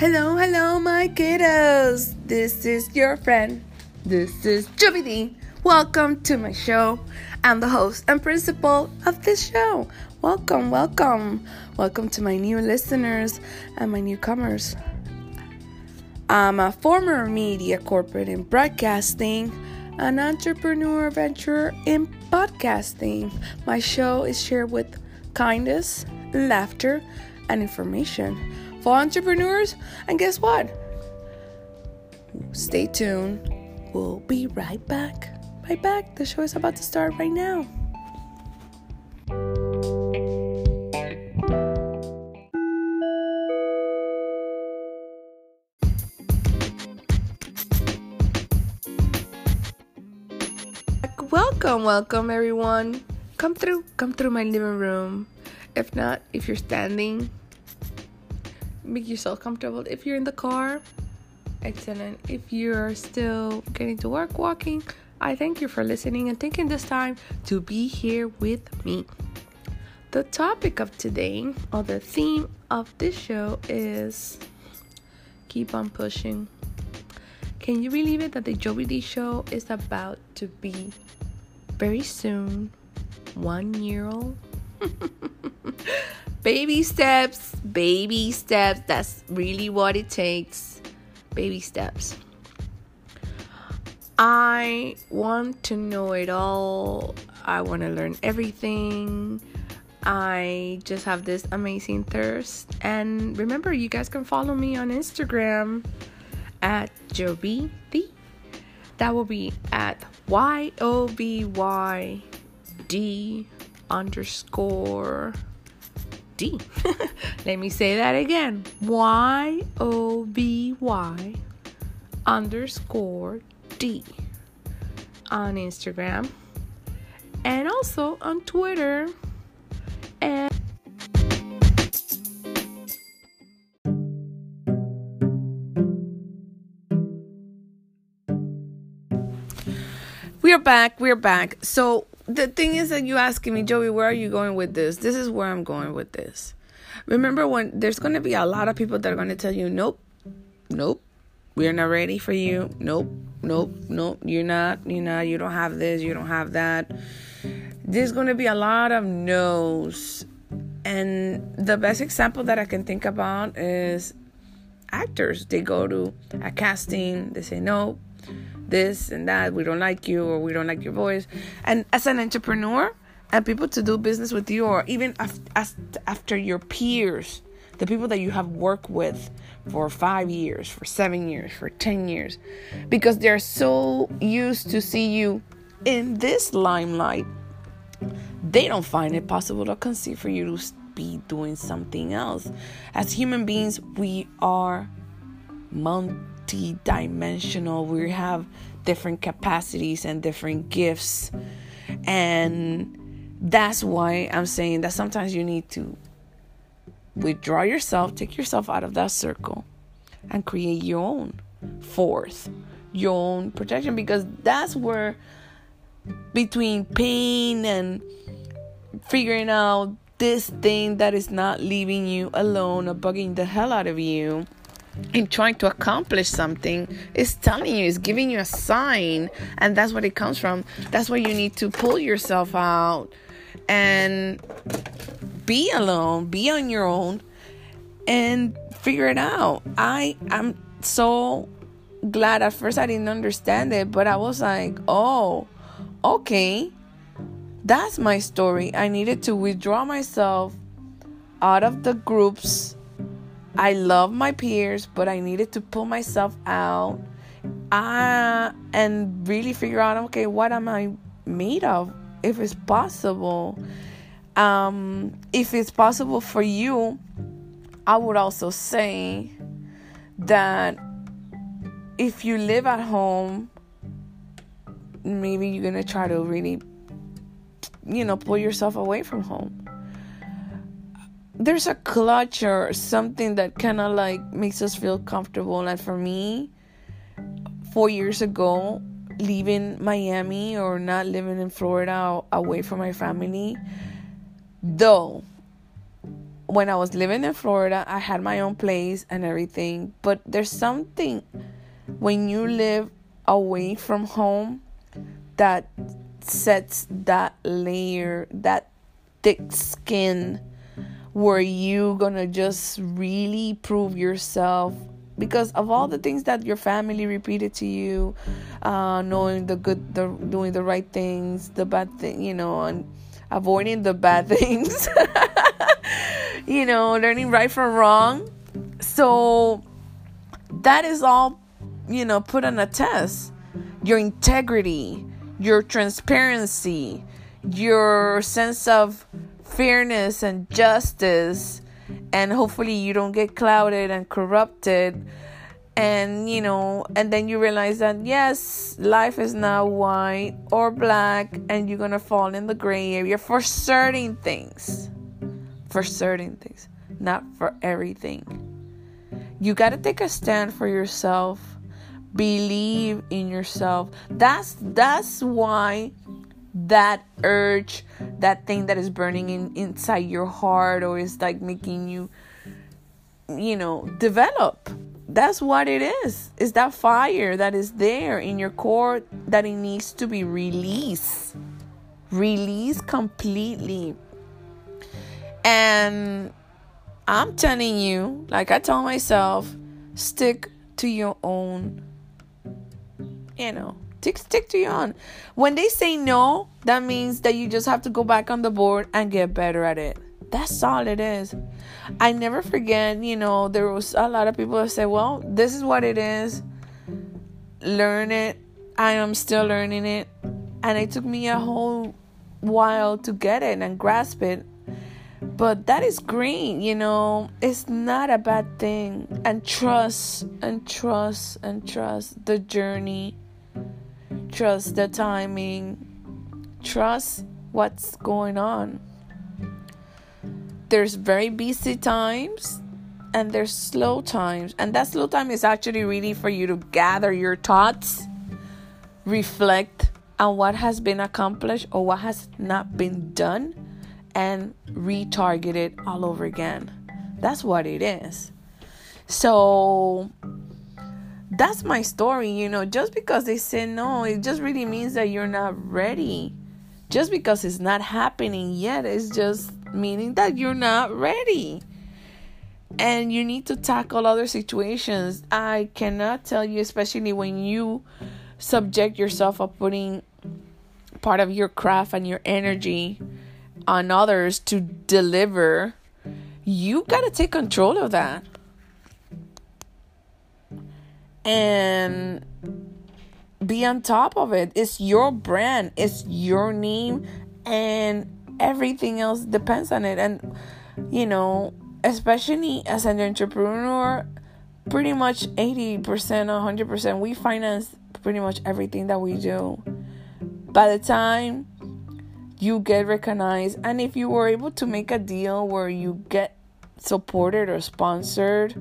Hello, hello, my kiddos. This is your friend. This is D. Welcome to my show. I'm the host and principal of this show. Welcome, welcome. Welcome to my new listeners and my newcomers. I'm a former media corporate in broadcasting, an entrepreneur venturer in podcasting. My show is shared with kindness, laughter, and information for entrepreneurs. And guess what? Stay tuned. We'll be right back. Right back. The show is about to start right now. Welcome, welcome everyone. Come through, come through my living room. If not, if you're standing, make yourself comfortable. If you're in the car, excellent. If you're still getting to work walking, I thank you for listening and taking this time to be here with me. The topic of today, or the theme of this show, is keep on pushing. Can you believe it that the Yovy D show is about to be very soon one year old? baby steps, baby steps. That's really what it takes. Baby steps. I want to know it all. I want to learn everything. I just have this amazing thirst. And remember, you guys can follow me on Instagram at Yovy D. That will be at Y O B Y D underscore D. Let me say that again. Y O B Y underscore D on Instagram and also on Twitter and we're back we're back so the thing is that you asking me, Yovy, where are you going with this? This is where I'm going with this. Remember when there's going to be a lot of people that are going to tell you, nope, nope, we're not ready for you. Nope, nope, nope, you're not, you're not, you don't have this, you don't have that. There's going to be a lot of no's. And the best example that I can think about is actors. They go to a casting, they say, nope this and that, we don't like you or we don't like your voice. And as an entrepreneur and people to do business with you or even as, after your peers, the people that you have worked with for 5 years, for 7 years, for 10 years because they're so used to see you in this limelight. They don't find it possible to conceive for you to be doing something else. As human beings, we are multi-dimensional. We have different capacities and different gifts. And that's why I'm saying that sometimes you need to withdraw yourself, take yourself out of that circle, and create your own force, your own protection, because that's where between pain and figuring out this thing that is not leaving you alone or bugging the hell out of you in trying to accomplish something is telling you, is giving you a sign, and that's what it comes from. That's why you need to pull yourself out and be alone, be on your own, and figure it out. i I am so glad at first I didn't understand it, but I was like, oh, okay, that's my story. I needed to withdraw myself out of the groups I love my peers, but I needed to pull myself out uh, and really figure out okay, what am I made of? If it's possible. Um, if it's possible for you, I would also say that if you live at home, maybe you're gonna try to really, you know, pull yourself away from home there's a clutch or something that kind of like makes us feel comfortable. And for me, four years ago, leaving Miami or not living in Florida away from my family, though when I was living in Florida, I had my own place and everything. But there's something when you live away from home that sets that layer, that thick skin where you gonna just really prove yourself? Because of all the things that your family repeated to you uh, knowing the good the doing the right things the bad thing you know and avoiding the bad things you know learning right from wrong. So that is all you know put on a test. Your integrity your transparency your sense of fairness and justice and hopefully you don't get clouded and corrupted. And you know and then you realize that yes life is not white or black and you're gonna fall in the gray area for certain things. For certain things not for everything. You got to take a stand for yourself. Believe in yourself. That's that's why that urge, that thing that is burning in, inside your heart or is like making you, you know, develop. That's what it is. It's that fire that is there in your core that it needs to be released. Released completely. And I'm telling you, like I told myself, stick to your own, you know, Stick, stick to your own. When they say no, that means that you just have to go back on the board and get better at it. That's all it is. I never forget, you know, there was a lot of people that say, well, this is what it is. Learn it. I am still learning it. And it took me a whole while to get it and grasp it. But that is great, you know, it's not a bad thing. And trust and trust and trust the journey Trust the timing. Trust what's going on. There's very busy times and there's slow times. And that slow time is actually really for you to gather your thoughts, reflect on what has been accomplished or what has not been done, and retarget it all over again. That's what it is. So, that's my story, you know. Just because they say no, it just really means that you're not ready. Just because it's not happening yet, it's just meaning that you're not ready. And you need to tackle other situations. I cannot tell you, especially when you subject yourself of putting part of your craft and your energy on others to deliver, you got to take control of that and be on top of it. It's your brand, it's your name, and everything else depends on it. And you know, especially as an entrepreneur, pretty much 80%, 100%, we finance pretty much everything that we do. By the time you get recognized, and if you were able to make a deal where you get supported or sponsored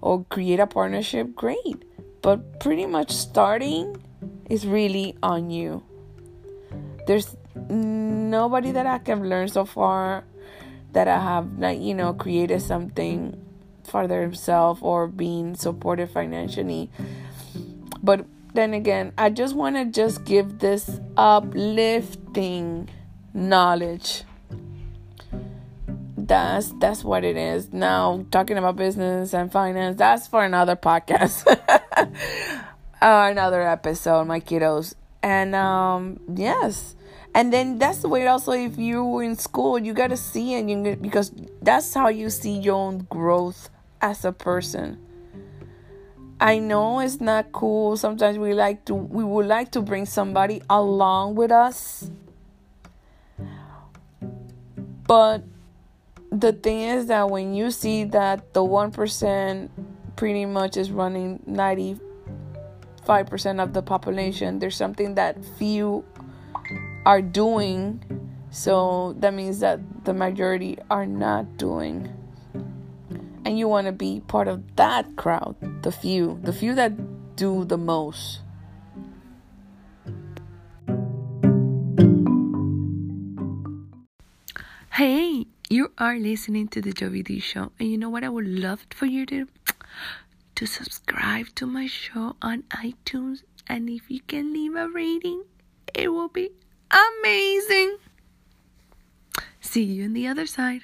or create a partnership, great. But pretty much starting is really on you. There's nobody that I can learn so far that I have not, you know, created something for themselves or being supported financially. But then again, I just want to just give this uplifting knowledge that's that's what it is. Now talking about business and finance, that's for another podcast. uh, another episode, my kiddos. And um yes. And then that's the way also if you were in school, you got to see and you, because that's how you see your own growth as a person. I know it's not cool. Sometimes we like to we would like to bring somebody along with us. But the thing is that when you see that the 1% pretty much is running 95% of the population, there's something that few are doing. So that means that the majority are not doing. And you want to be part of that crowd, the few, the few that do the most. Hey, You are listening to the Yovy D Show, and you know what I would love for you to to subscribe to my show on iTunes, and if you can leave a rating, it will be amazing. See you on the other side.